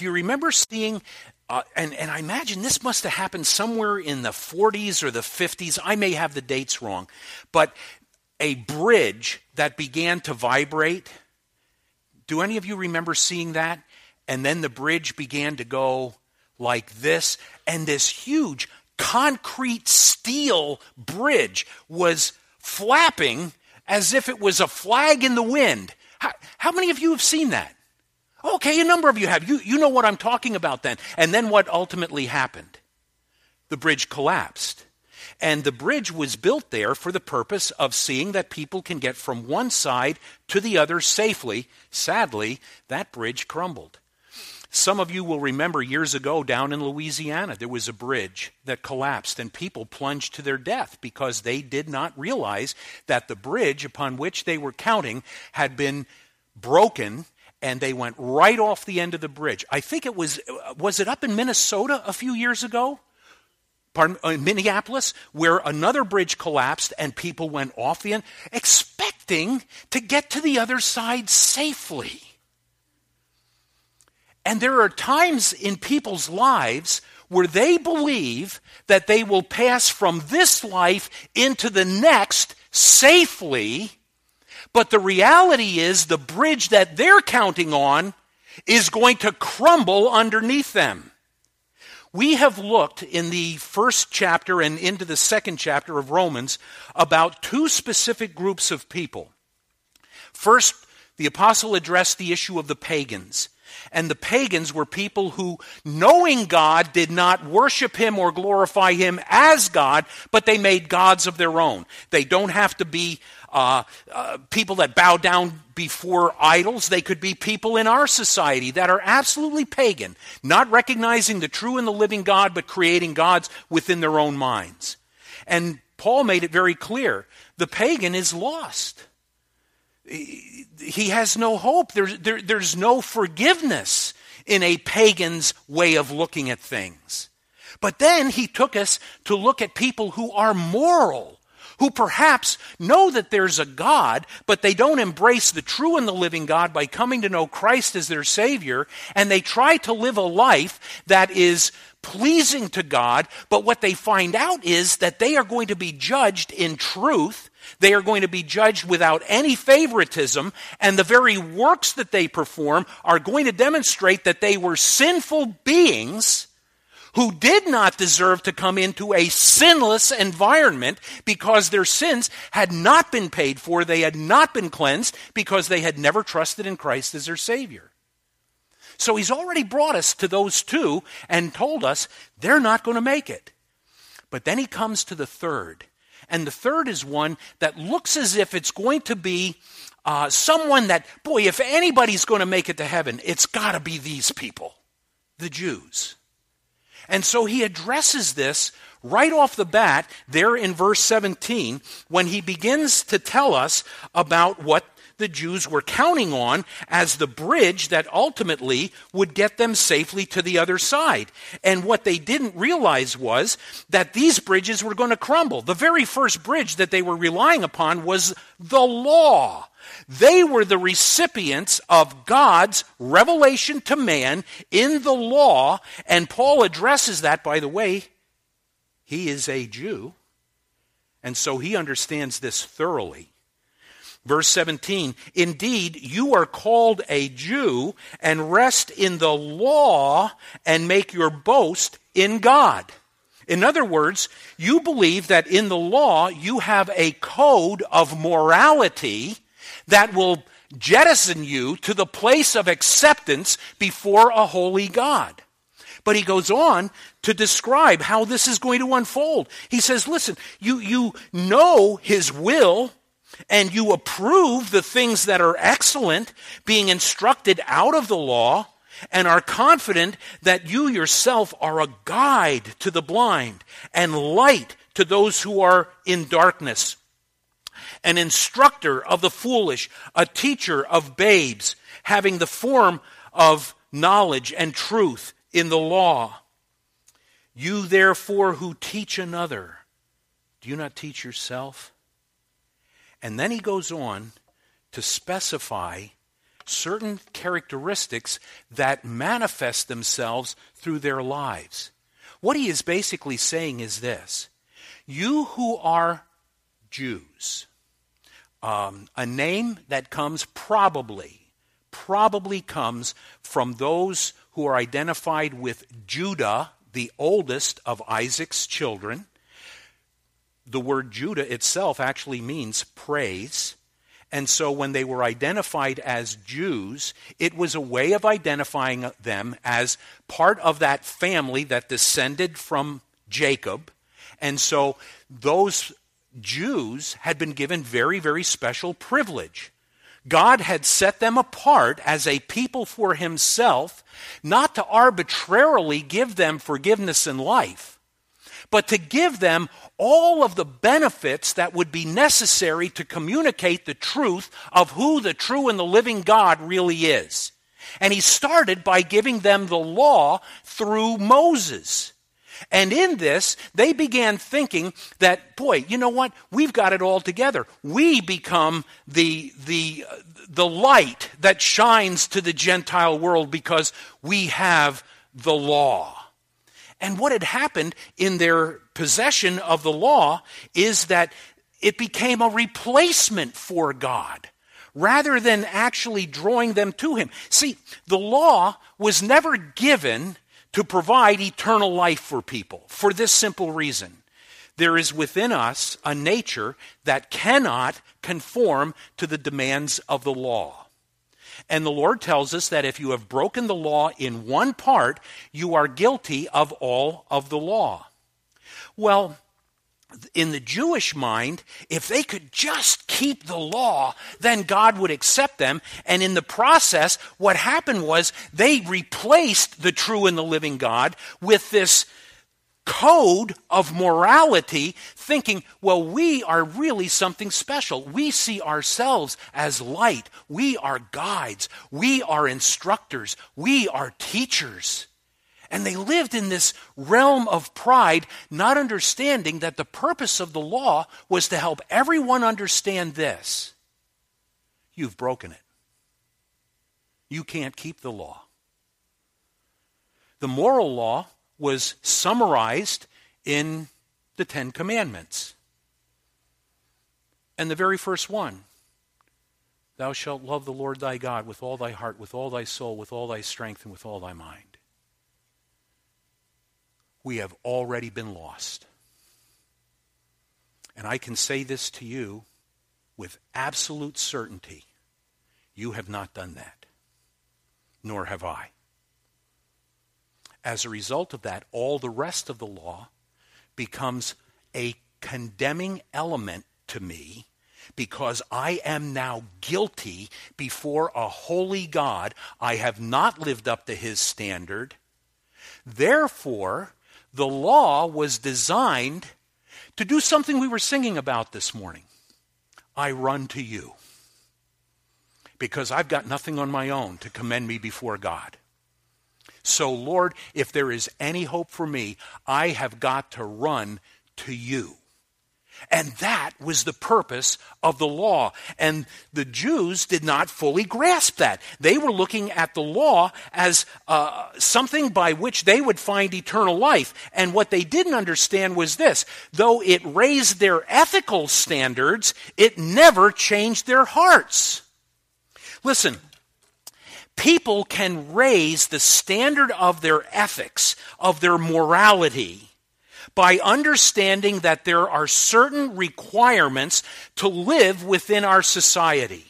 do you remember seeing uh, and, and I imagine this must have happened somewhere in the 40s or the 50s. I may have the dates wrong. But a bridge that began to vibrate. Do any of you remember seeing that? And then the bridge began to go like this, and this huge concrete steel bridge was flapping as if it was a flag in the wind. How, how, many of you have seen that? Okay, a number of you have. You, you know what I'm talking about then. And then what ultimately happened? The bridge collapsed. And the bridge was built there for the purpose of seeing that people can get from one side to the other safely. Sadly, that bridge crumbled. Some of you will remember years ago down in Louisiana, there was a bridge that collapsed and people plunged to their death because they did not realize that the bridge upon which they were counting had been broken and they went right off the end of the bridge. I think it was, was it up in Minnesota a few years ago? Pardon, in uh, Minneapolis, where another bridge collapsed and people went off the end, expecting to get to the other side safely. And there are times in people's lives where they believe that they will pass from this life into the next safely, but the reality is the bridge that they're counting on is going to crumble underneath them. We have looked in the first chapter and into the second chapter of Romans about two specific groups of people. First, the apostle addressed the issue of the pagans. And the pagans were people who, knowing God, did not worship Him or glorify Him as God, but they made gods of their own. They don't have to be uh, uh, people that bow down before idols. They could be people in our society that are absolutely pagan, not recognizing the true and the living God, but creating gods within their own minds. And Paul made it very clear the pagan is lost. He has no hope. There's, there, there's no forgiveness in a pagan's way of looking at things. But then he took us to look at people who are moral who perhaps know that there's a God, but they don't embrace the true and the living God by coming to know Christ as their Savior, and they try to live a life that is pleasing to God, but what they find out is that they are going to be judged in truth. They are going to be judged without any favoritism, and the very works that they perform are going to demonstrate that they were sinful beings who did not deserve to come into a sinless environment because their sins had not been paid for, they had not been cleansed because they had never trusted in Christ as their Savior. So he's already brought us to those two and told us they're not going to make it. But then he comes to the third. And the third is one that looks as if it's going to be uh, someone that, boy, if anybody's going to make it to heaven, it's got to be these people, the Jews. And so he addresses this right off the bat there in verse 17 when he begins to tell us about what the Jews were counting on as the bridge that ultimately would get them safely to the other side. And what they didn't realize was that these bridges were going to crumble. The very first bridge that they were relying upon was the law. They were the recipients of God's revelation to man in the law, and Paul addresses that, by the way. He is a Jew, and so he understands this thoroughly. Verse 17 Indeed, you are called a Jew and rest in the law and make your boast in God. In other words, you believe that in the law you have a code of morality that will jettison you to the place of acceptance before a holy God. But he goes on to describe how this is going to unfold. He says, listen, you, you know his will and you approve the things that are excellent, being instructed out of the law, and are confident that you yourself are a guide to the blind and light to those who are in darkness an instructor of the foolish, a teacher of babes, having the form of knowledge and truth in the law. You, therefore, who teach another, do you not teach yourself? And then he goes on to specify certain characteristics that manifest themselves through their lives. What he is basically saying is this You who are Jews, um, a name that comes probably, probably comes from those who are identified with Judah, the oldest of Isaac's children. The word Judah itself actually means praise. And so when they were identified as Jews, it was a way of identifying them as part of that family that descended from Jacob. And so those Jews had been given very, very special privilege. God had set them apart as a people for himself, not to arbitrarily give them forgiveness in life, but to give them all of the benefits that would be necessary to communicate the truth of who the true and the living God really is. And he started by giving them the law through Moses. And in this, they began thinking that, boy, you know what? We've got it all together. We become the, the, the light that shines to the Gentile world because we have the law. And what had happened in their possession of the law is that it became a replacement for God rather than actually drawing them to Him. See, the law was never given to provide eternal life for people for this simple reason. There is within us a nature that cannot conform to the demands of the law. And the Lord tells us that if you have broken the law in one part, you are guilty of all of the law. Well, in the Jewish mind, if they could just keep the law, then God would accept them. And in the process, what happened was they replaced the true and the living God with this code of morality, thinking, well, we are really something special. We see ourselves as light. We are guides. We are instructors. We are teachers. And they lived in this realm of pride, not understanding that the purpose of the law was to help everyone understand this you've broken it. You can't keep the law. The moral law was summarized in the Ten Commandments. And the very first one Thou shalt love the Lord thy God with all thy heart, with all thy soul, with all thy strength, and with all thy mind we have already been lost. And I can say this to you with absolute certainty you have not done that, nor have I. As a result of that, all the rest of the law becomes a condemning element to me because I am now guilty before a holy God. I have not lived up to his standard. Therefore, the law was designed to do something we were singing about this morning. I run to you because I've got nothing on my own to commend me before God. So, Lord, if there is any hope for me, I have got to run to you. And that was the purpose of the law. And the Jews did not fully grasp that. They were looking at the law as uh, something by which they would find eternal life. And what they didn't understand was this though it raised their ethical standards, it never changed their hearts. Listen, people can raise the standard of their ethics, of their morality by understanding that there are certain requirements to live within our society.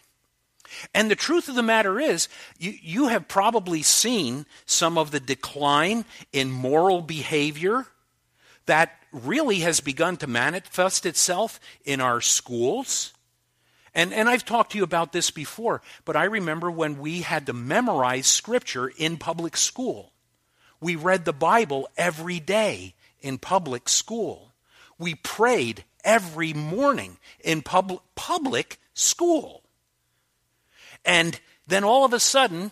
And the truth of the matter is, you, you have probably seen some of the decline in moral behavior that really has begun to manifest itself in our schools. And, and I've talked to you about this before, but I remember when we had to memorize Scripture in public school. We read the Bible every day in public school. We prayed every morning in pub- public school. And then all of a sudden,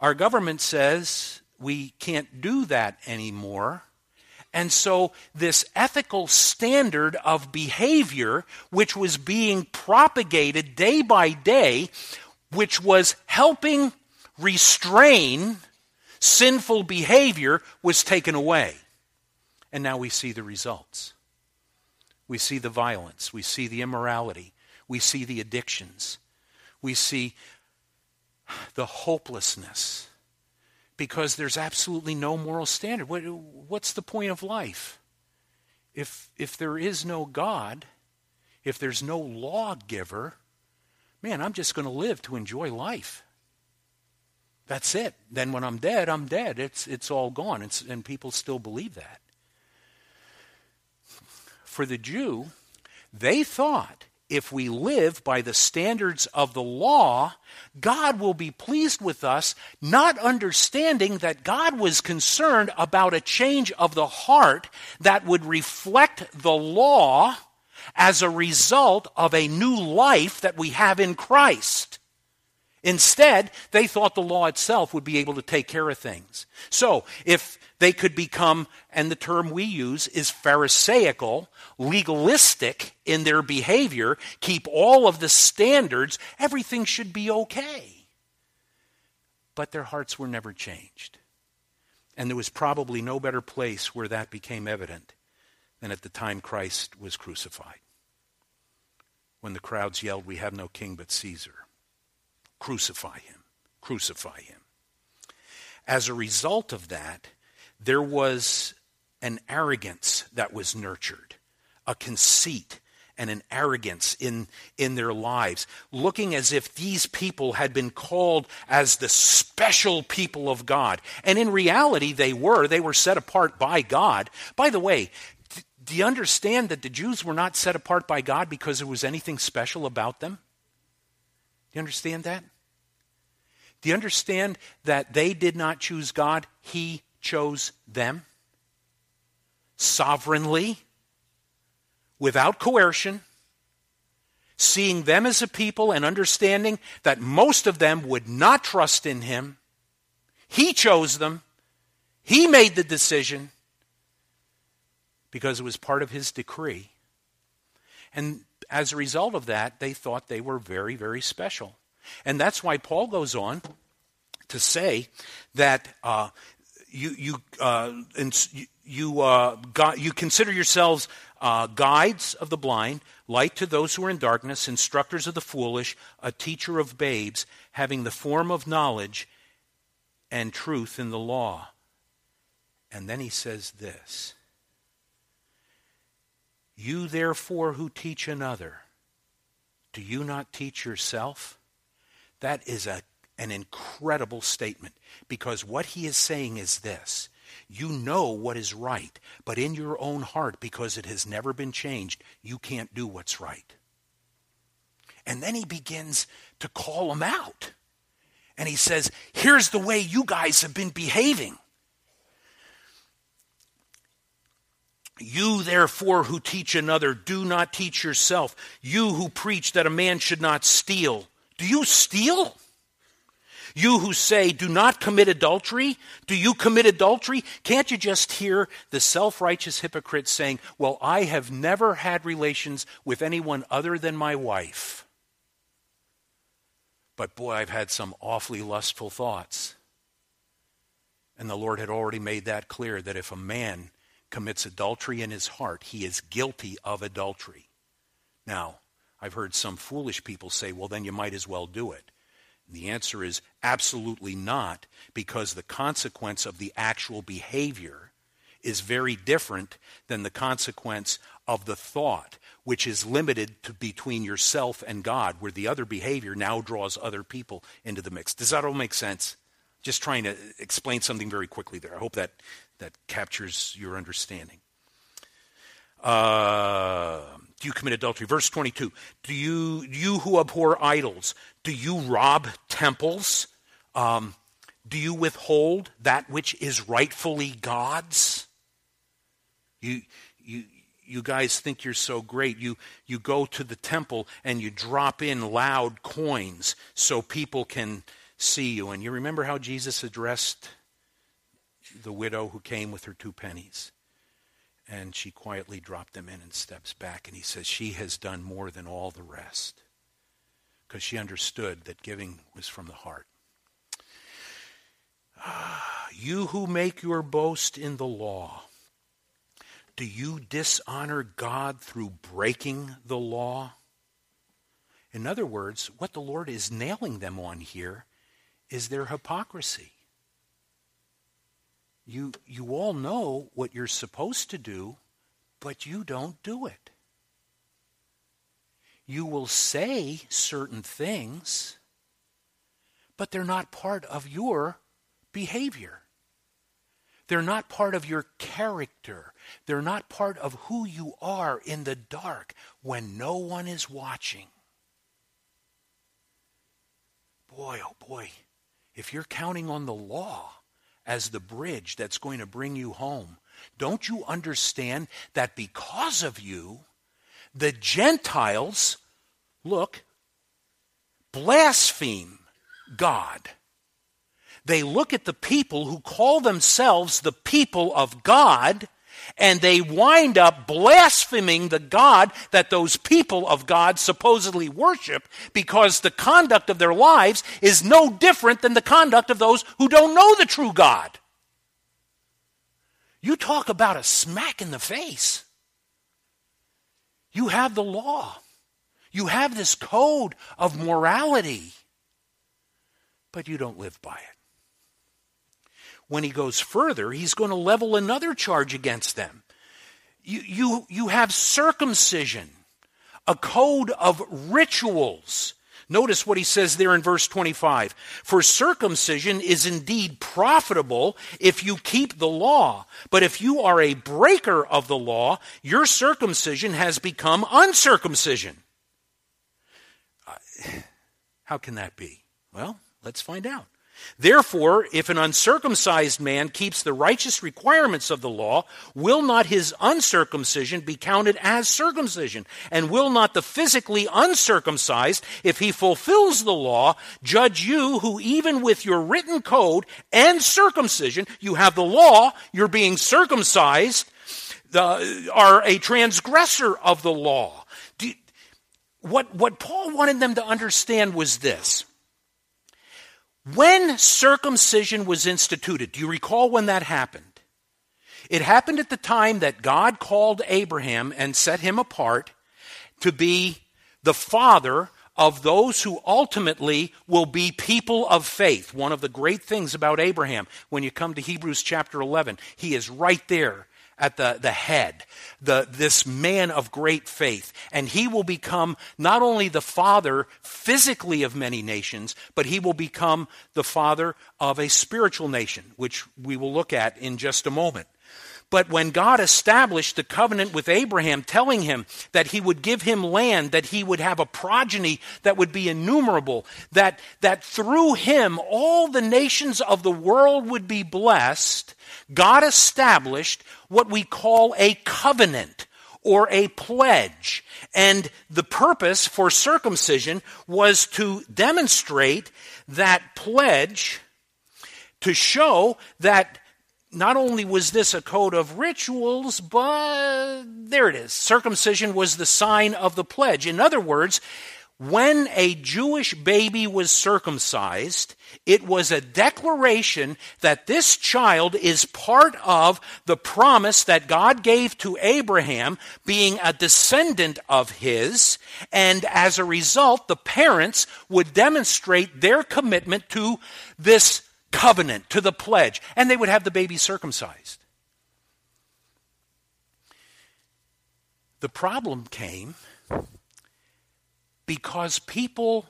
our government says we can't do that anymore. And so, this ethical standard of behavior, which was being propagated day by day, which was helping restrain sinful behavior, was taken away. And now we see the results. We see the violence. We see the immorality. We see the addictions. We see the hopelessness because there's absolutely no moral standard. What, what's the point of life? If, if there is no God, if there's no lawgiver, man, I'm just going to live to enjoy life. That's it. Then when I'm dead, I'm dead. It's, it's all gone. It's, and people still believe that. For the Jew, they thought if we live by the standards of the law, God will be pleased with us, not understanding that God was concerned about a change of the heart that would reflect the law as a result of a new life that we have in Christ. Instead, they thought the law itself would be able to take care of things. So, if they could become, and the term we use is Pharisaical, legalistic in their behavior, keep all of the standards, everything should be okay. But their hearts were never changed. And there was probably no better place where that became evident than at the time Christ was crucified. When the crowds yelled, We have no king but Caesar. Crucify him. Crucify him. As a result of that, there was an arrogance that was nurtured, a conceit and an arrogance in, in their lives, looking as if these people had been called as the special people of God. And in reality, they were. They were set apart by God. By the way, do you understand that the Jews were not set apart by God because there was anything special about them? Do you understand that? Do you understand that they did not choose God? He chose them sovereignly, without coercion, seeing them as a people and understanding that most of them would not trust in Him. He chose them, He made the decision because it was part of His decree. And as a result of that, they thought they were very, very special. And that's why Paul goes on to say that uh, you you uh, you uh, you consider yourselves uh, guides of the blind, light to those who are in darkness, instructors of the foolish, a teacher of babes, having the form of knowledge and truth in the law. And then he says this You therefore who teach another, do you not teach yourself? That is a an incredible statement because what he is saying is this. You know what is right, but in your own heart, because it has never been changed, you can't do what's right. And then he begins to call them out. And he says, Here's the way you guys have been behaving. You, therefore, who teach another, do not teach yourself. You who preach that a man should not steal, do you steal? You who say, do not commit adultery, do you commit adultery? Can't you just hear the self righteous hypocrite saying, Well, I have never had relations with anyone other than my wife. But boy, I've had some awfully lustful thoughts. And the Lord had already made that clear that if a man commits adultery in his heart, he is guilty of adultery. Now, I've heard some foolish people say, well, then you might as well do it. The answer is absolutely not, because the consequence of the actual behavior is very different than the consequence of the thought, which is limited to between yourself and God, where the other behavior now draws other people into the mix. Does that all make sense? Just trying to explain something very quickly there. I hope that, that captures your understanding. Uh, do you commit adultery? Verse 22. Do you, you who abhor idols, do you rob temples? Um, do you withhold that which is rightfully God's? You, you, you guys think you're so great. You, you go to the temple and you drop in loud coins so people can see you. And you remember how Jesus addressed the widow who came with her two pennies? And she quietly dropped them in and steps back. And he says, She has done more than all the rest. because she understood that giving was from the heart. Ah, you who make your boast in the law, do you dishonor God through breaking the law? In other words, what the Lord is nailing them on here is their hypocrisy. You, you all know what you're supposed to do, but you don't do it. You will say certain things, but they're not part of your behavior. They're not part of your character. They're not part of who you are in the dark when no one is watching. Boy, oh boy, if you're counting on the law as the bridge that's going to bring you home, don't you understand that because of you, the Gentiles, look, blaspheme God? They look at the people who call themselves the people of God and they wind up blaspheming the God that those people of God supposedly worship because the conduct of their lives is no different than the conduct of those who don't know the true God. You talk about a smack in the face. You have the law. You have this code of morality, but you don't live by it when he goes further, he's going to level another charge against them. You, you, you have circumcision, a code of rituals. Notice what he says there in verse 25. For circumcision is indeed profitable if you keep the law. But if you are a breaker of the law, your circumcision has become uncircumcision. How can that be? Well, let's find out. Therefore, if an uncircumcised man keeps the righteous requirements of the law, will not his uncircumcision be counted as circumcision? And will not the physically uncircumcised, if he fulfills the law, judge you who even with your written code and circumcision, you have the law, you're being circumcised, the, are a transgressor of the law? You, what, what Paul wanted them to understand was this when circumcision was instituted, do you recall when that happened? It happened at the time that God called Abraham and set him apart to be the father of those who ultimately will be people of faith. One of the great things about Abraham, when you come to Hebrews chapter 11, he is right there at the, the head, the, this man of great faith. And he will become not only the father physically of many nations, but he will become the father of a spiritual nation, which we will look at in just a moment. But when God established the covenant with Abraham, telling him that he would give him land, that he would have a progeny that would be innumerable, that, that through him all the nations of the world would be blessed, God established what we call a covenant or a pledge. And the purpose for circumcision was to demonstrate that pledge to show that not only was this a code of rituals, but there it is. Circumcision was the sign of the pledge. In other words, when a Jewish baby was circumcised, it was a declaration that this child is part of the promise that God gave to Abraham, being a descendant of his, and as a result, the parents would demonstrate their commitment to this covenant, to the pledge, and they would have the baby circumcised. The problem came because people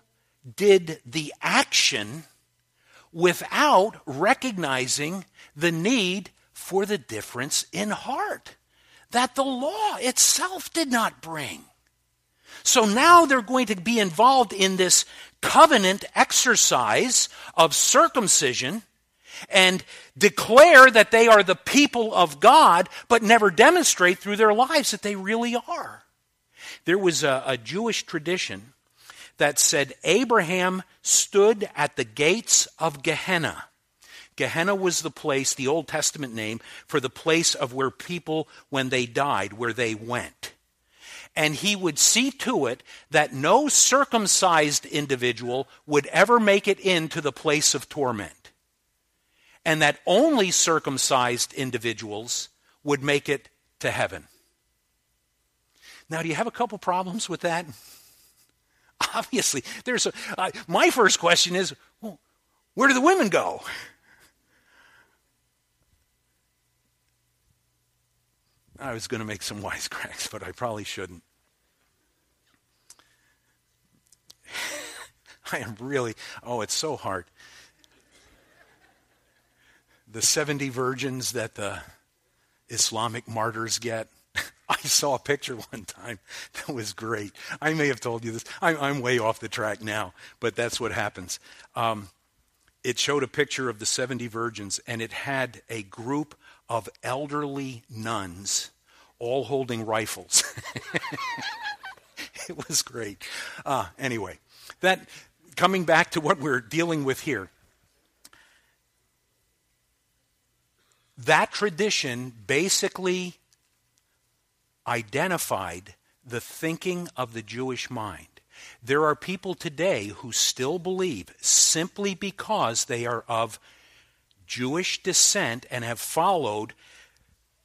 did the action without recognizing the need for the difference in heart that the law itself did not bring. So now they're going to be involved in this covenant exercise of circumcision and declare that they are the people of God, but never demonstrate through their lives that they really are. There was a, a Jewish tradition that said Abraham stood at the gates of Gehenna. Gehenna was the place, the Old Testament name, for the place of where people, when they died, where they went. And he would see to it that no circumcised individual would ever make it into the place of torment, and that only circumcised individuals would make it to heaven. Now, do you have a couple problems with that? Obviously, there's a. Uh, my first question is, well, where do the women go? I was going to make some wisecracks, but I probably shouldn't. I am really, oh, it's so hard. The 70 virgins that the Islamic martyrs get. I saw a picture one time that was great. I may have told you this. I'm, I'm way off the track now, but that's what happens. Um, it showed a picture of the 70 virgins, and it had a group of elderly nuns all holding rifles. it was great. Uh, anyway, that coming back to what we're dealing with here. That tradition basically identified the thinking of the Jewish mind. There are people today who still believe, simply because they are of Jewish descent and have followed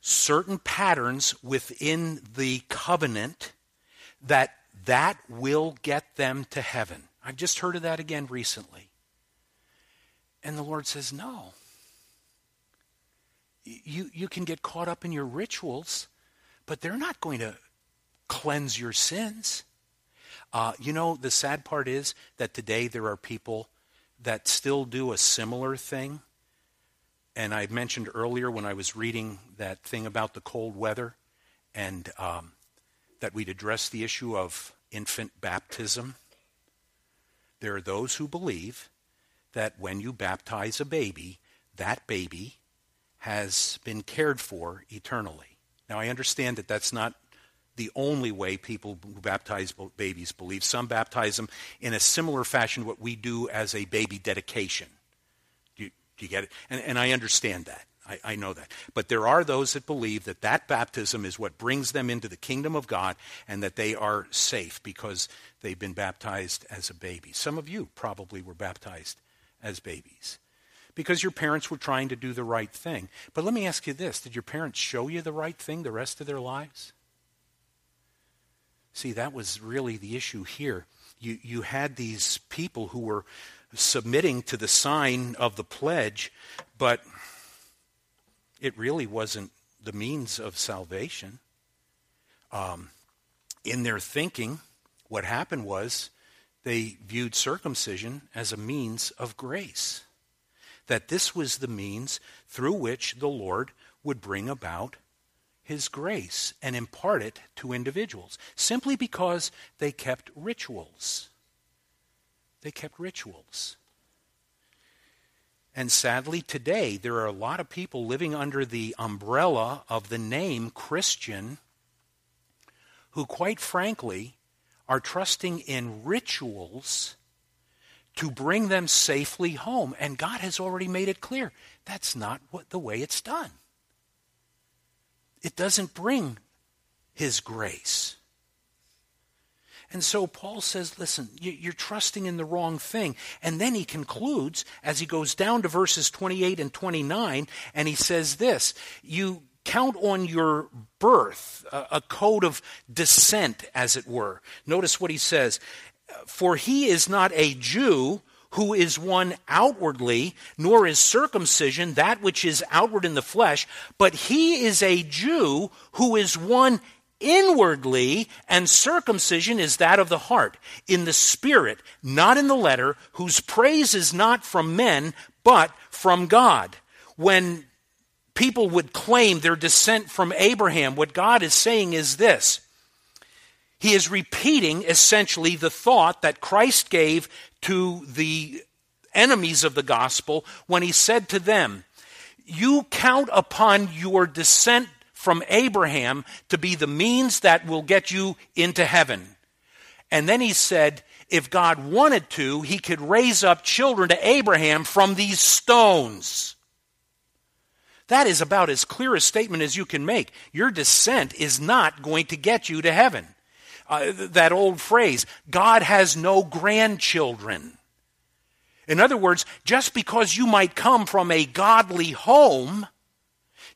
certain patterns within the covenant, that that will get them to heaven. I've just heard of that again recently. And the Lord says, no. You, you can get caught up in your rituals, but they're not going to cleanse your sins. Uh, you know, the sad part is that today there are people that still do a similar thing. And I mentioned earlier when I was reading that thing about the cold weather and um, that we'd address the issue of infant baptism. There are those who believe that when you baptize a baby, that baby has been cared for eternally. Now, I understand that that's not the only way people who baptize babies believe. Some baptize them in a similar fashion to what we do as a baby dedication. Do you, do you get it? And, and I understand that. I, I, know that. But there are those that believe that that baptism is what brings them into the kingdom of God and that they are safe because they've been baptized as a baby. Some of you probably were baptized as babies because your parents were trying to do the right thing. But let me ask you this did your parents show you the right thing the rest of their lives? See, that was really the issue here. You, you had these people who were submitting to the sign of the pledge, but it really wasn't the means of salvation. Um, in their thinking, what happened was they viewed circumcision as a means of grace that this was the means through which the Lord would bring about his grace and impart it to individuals, simply because they kept rituals. They kept rituals. And sadly, today, there are a lot of people living under the umbrella of the name Christian who, quite frankly, are trusting in rituals to bring them safely home. And God has already made it clear that's not what, the way it's done. It doesn't bring His grace. And so Paul says, listen, you're trusting in the wrong thing. And then he concludes as he goes down to verses 28 and 29, and he says this You count on your birth, a code of descent, as it were. Notice what he says for he is not a Jew who is one outwardly, nor is circumcision that which is outward in the flesh, but he is a Jew who is one inwardly, and circumcision is that of the heart, in the spirit, not in the letter, whose praise is not from men, but from God. When people would claim their descent from Abraham, what God is saying is this he is repeating essentially the thought that Christ gave to the enemies of the gospel when he said to them, You count upon your descent from Abraham to be the means that will get you into heaven. And then he said, if God wanted to, he could raise up children to Abraham from these stones. That is about as clear a statement as you can make. Your descent is not going to get you to heaven. uh, that old phrase God has no grandchildren. In other words, just because you might come from a godly home,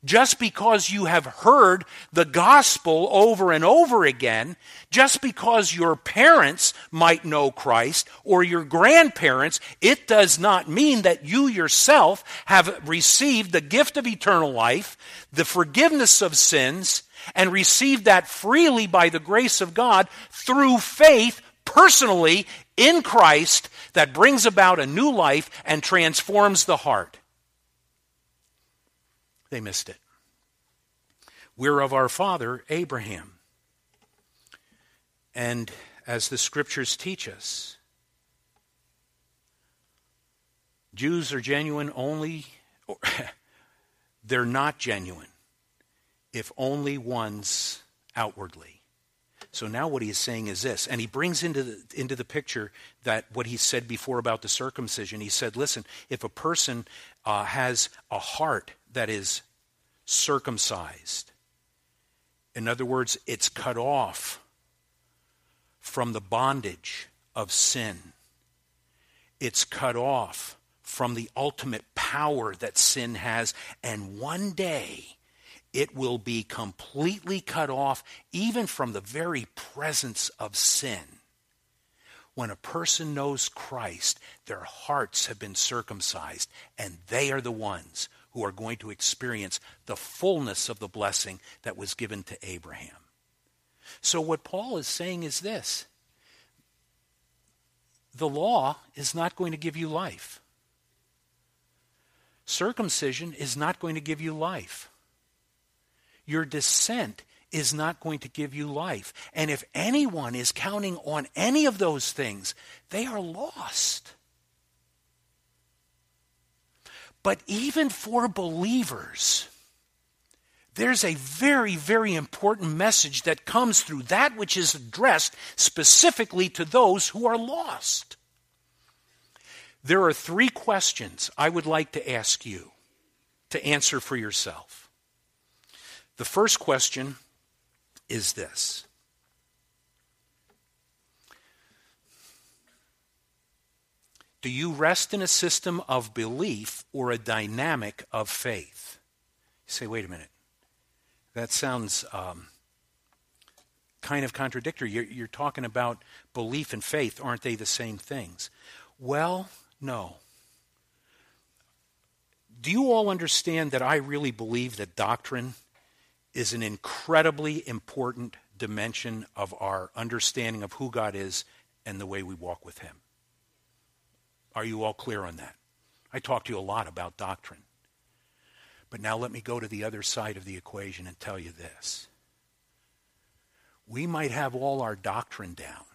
just because you have heard the gospel over and over again, just because your parents might know Christ or your grandparents, it does not mean that you yourself have received the gift of eternal life, the forgiveness of sins, and received that freely by the grace of God through faith personally in Christ that brings about a new life and transforms the heart. They missed it. We're of our father, Abraham. And as the scriptures teach us, Jews are genuine only, they're not genuine if only ones outwardly. So now what he is saying is this, and he brings into the, into the picture that what he said before about the circumcision. He said, listen, if a person uh, has a heart that is circumcised, in other words, it's cut off from the bondage of sin, it's cut off from the ultimate power that sin has, and one day, it will be completely cut off even from the very presence of sin. When a person knows Christ, their hearts have been circumcised, and they are the ones who are going to experience the fullness of the blessing that was given to Abraham. So, what Paul is saying is this the law is not going to give you life. Circumcision is not going to give you life your descent is not going to give you life. And if anyone is counting on any of those things, they are lost. But even for believers, there's a very, very important message that comes through that which is addressed specifically to those who are lost. There are three questions I would like to ask you to answer for yourself. The first question is this Do you rest in a system of belief or a dynamic of faith? You say, wait a minute. That sounds um, kind of contradictory. You're, you're talking about belief and faith. Aren't they the same things? Well, no. Do you all understand that I really believe that doctrine is an incredibly important dimension of our understanding of who God is and the way we walk with Him. Are you all clear on that? I talk to you a lot about doctrine. But now let me go to the other side of the equation and tell you this. We might have all our doctrine down,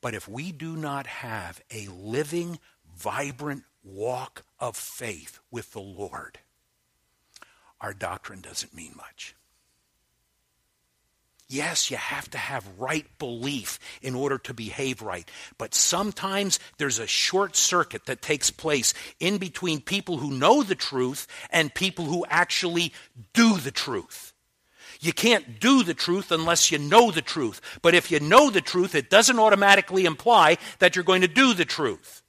but if we do not have a living, vibrant walk of faith with the Lord, our doctrine doesn't mean much. Yes, you have to have right belief in order to behave right. But sometimes there's a short circuit that takes place in between people who know the truth and people who actually do the truth. You can't do the truth unless you know the truth. But if you know the truth, it doesn't automatically imply that you're going to do the truth.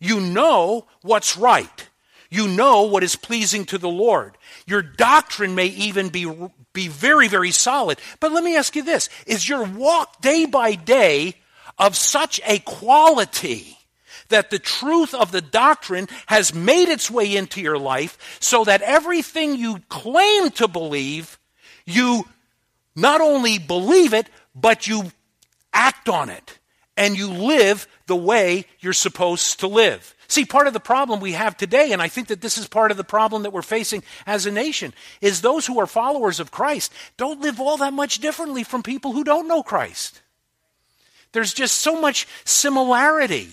You know what's right. You know what is pleasing to the Lord. Your doctrine may even be, be very, very solid. But let me ask you this Is your walk day by day of such a quality that the truth of the doctrine has made its way into your life so that everything you claim to believe, you not only believe it, but you act on it and you live the way you're supposed to live? See, part of the problem we have today, and I think that this is part of the problem that we're facing as a nation, is those who are followers of Christ don't live all that much differently from people who don't know Christ. There's just so much similarity.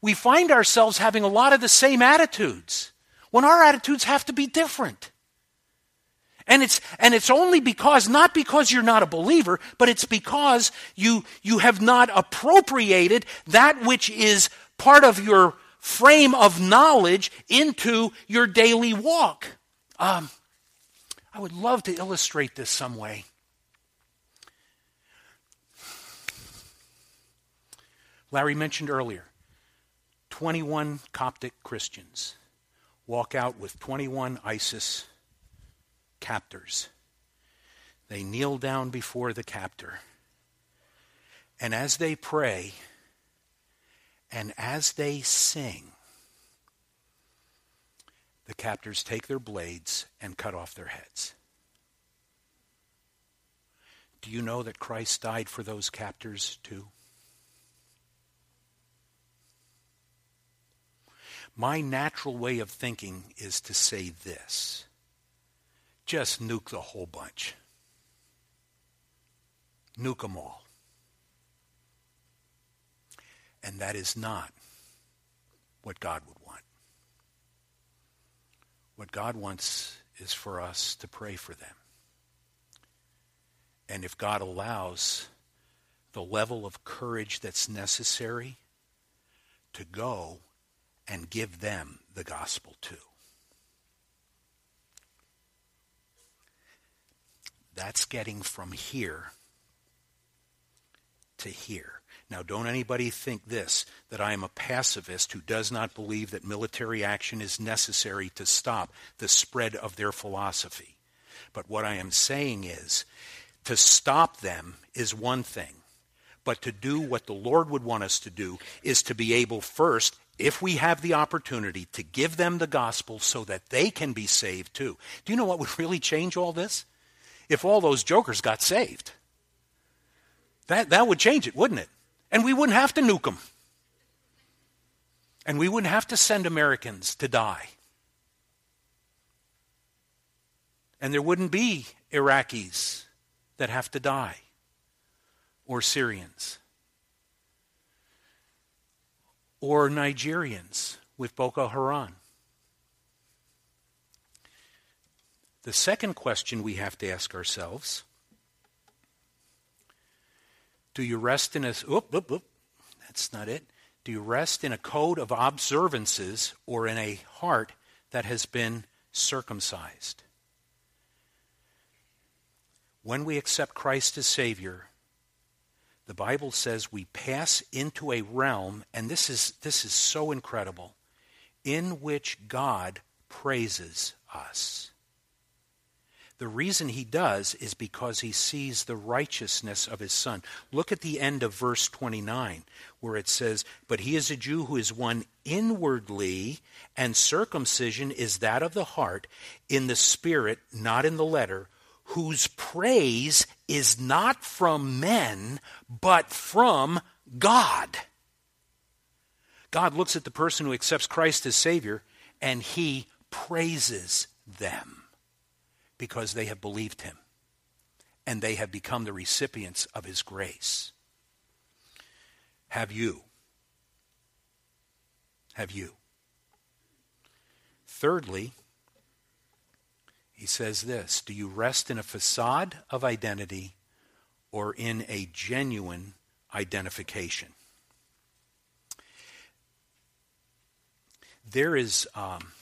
We find ourselves having a lot of the same attitudes when our attitudes have to be different. And it's, and it's only because, not because you're not a believer, but it's because you, you have not appropriated that which is part of your frame of knowledge into your daily walk. Um, I would love to illustrate this some way. Larry mentioned earlier 21 Coptic Christians walk out with 21 ISIS captors. They kneel down before the captor. And as they pray, and as they sing, the captors take their blades and cut off their heads. Do you know that Christ died for those captors too? My natural way of thinking is to say this just nuke the whole bunch, nuke them all. And that is not what God would want. What God wants is for us to pray for them. And if God allows the level of courage that's necessary to go and give them the gospel too. That's getting from here to here. Now, don't anybody think this that I am a pacifist who does not believe that military action is necessary to stop the spread of their philosophy. But what I am saying is to stop them is one thing, but to do what the Lord would want us to do is to be able first if we have the opportunity to give them the gospel so that they can be saved too. Do you know what would really change all this? If all those jokers got saved. That, that would change it, wouldn't it? And we wouldn't have to nuke them. And we wouldn't have to send Americans to die. And there wouldn't be Iraqis that have to die or Syrians or Nigerians with Boko Haram. The second question we have to ask ourselves do you rest in a oop, oop, oop, that's not it. Do you rest in a code of observances or in a heart that has been circumcised? When we accept Christ as Savior, the Bible says we pass into a realm, and this is, this is so incredible, in which God praises us. The reason he does is because he sees the righteousness of his son. Look at the end of verse 29, where it says, But he is a Jew who is one inwardly, and circumcision is that of the heart, in the spirit, not in the letter whose praise is not from men, but from God. God looks at the person who accepts Christ as Savior and he praises them because they have believed him and they have become the recipients of his grace. Have you? Have you? Thirdly, he says this Do you rest in a facade of identity or in a genuine identification? There is um,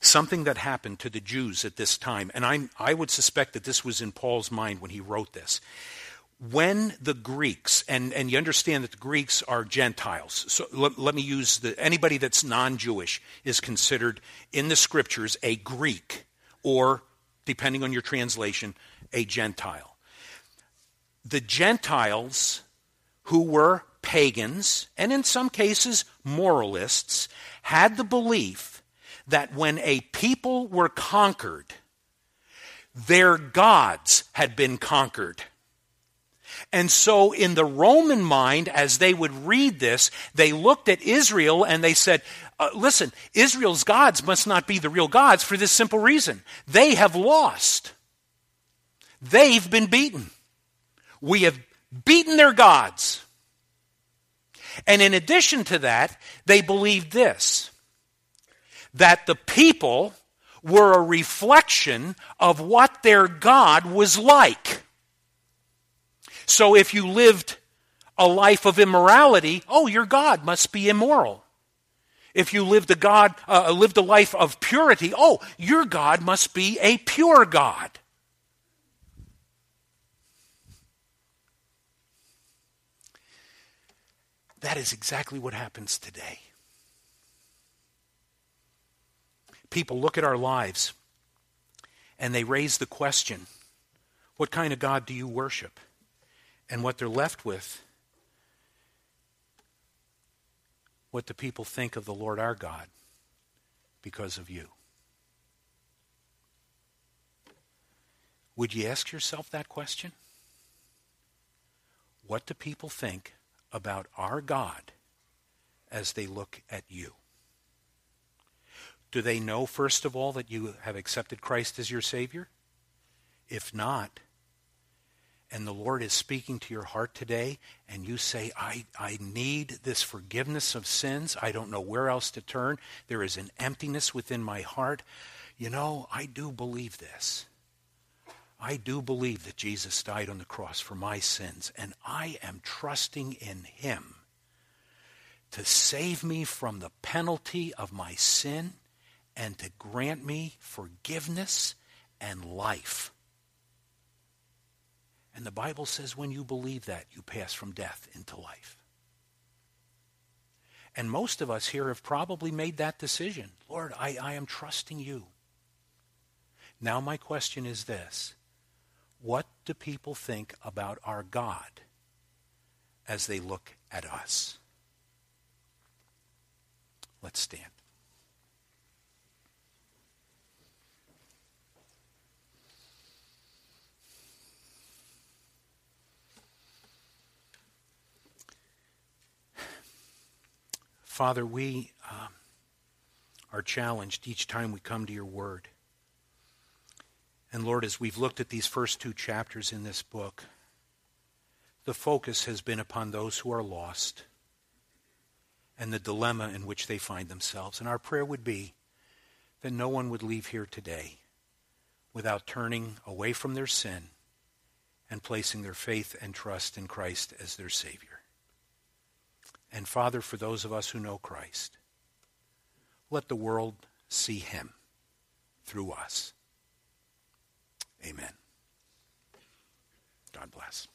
something that happened to the Jews at this time, and i I would suspect that this was in Paul's mind when he wrote this. When the Greeks, and, and you understand that the Greeks are Gentiles, so let, let me use the, anybody that's non Jewish is considered in the scriptures a Greek or, depending on your translation, a Gentile. The Gentiles who were pagans, and in some cases moralists, had the belief that when a people were conquered, their gods had been conquered. And so, in the Roman mind, as they would read this, they looked at Israel and they said, uh, listen, Israel's gods must not be the real gods for this simple reason. They have lost. They've been beaten. We have beaten their gods. And in addition to that, they believed this that the people were a reflection of what their God was like. So if you lived a life of immorality, oh, your God must be immoral. If you lived a God, uh, lived a life of purity, oh, your God must be a pure God. That is exactly what happens today. People look at our lives and they raise the question what kind of God do you worship? And what they're left with, what do people think of the Lord our God because of you? Would you ask yourself that question? What do people think about our God as they look at you? Do they know, first of all, that you have accepted Christ as your Savior? If not, and the Lord is speaking to your heart today, and you say, I, I need this forgiveness of sins. I don't know where else to turn. There is an emptiness within my heart. You know, I do believe this. I do believe that Jesus died on the cross for my sins, and I am trusting in Him to save me from the penalty of my sin and to grant me forgiveness and life. And the Bible says when you believe that, you pass from death into life. And most of us here have probably made that decision. Lord, I, I am trusting you. Now, my question is this What do people think about our God as they look at us? Let's stand. Father, we uh, are challenged each time we come to your word. And Lord, as we've looked at these first two chapters in this book, the focus has been upon those who are lost and the dilemma in which they find themselves. And our prayer would be that no one would leave here today without turning away from their sin and placing their faith and trust in Christ as their Savior. And Father, for those of us who know Christ, let the world see him through us. Amen. God bless.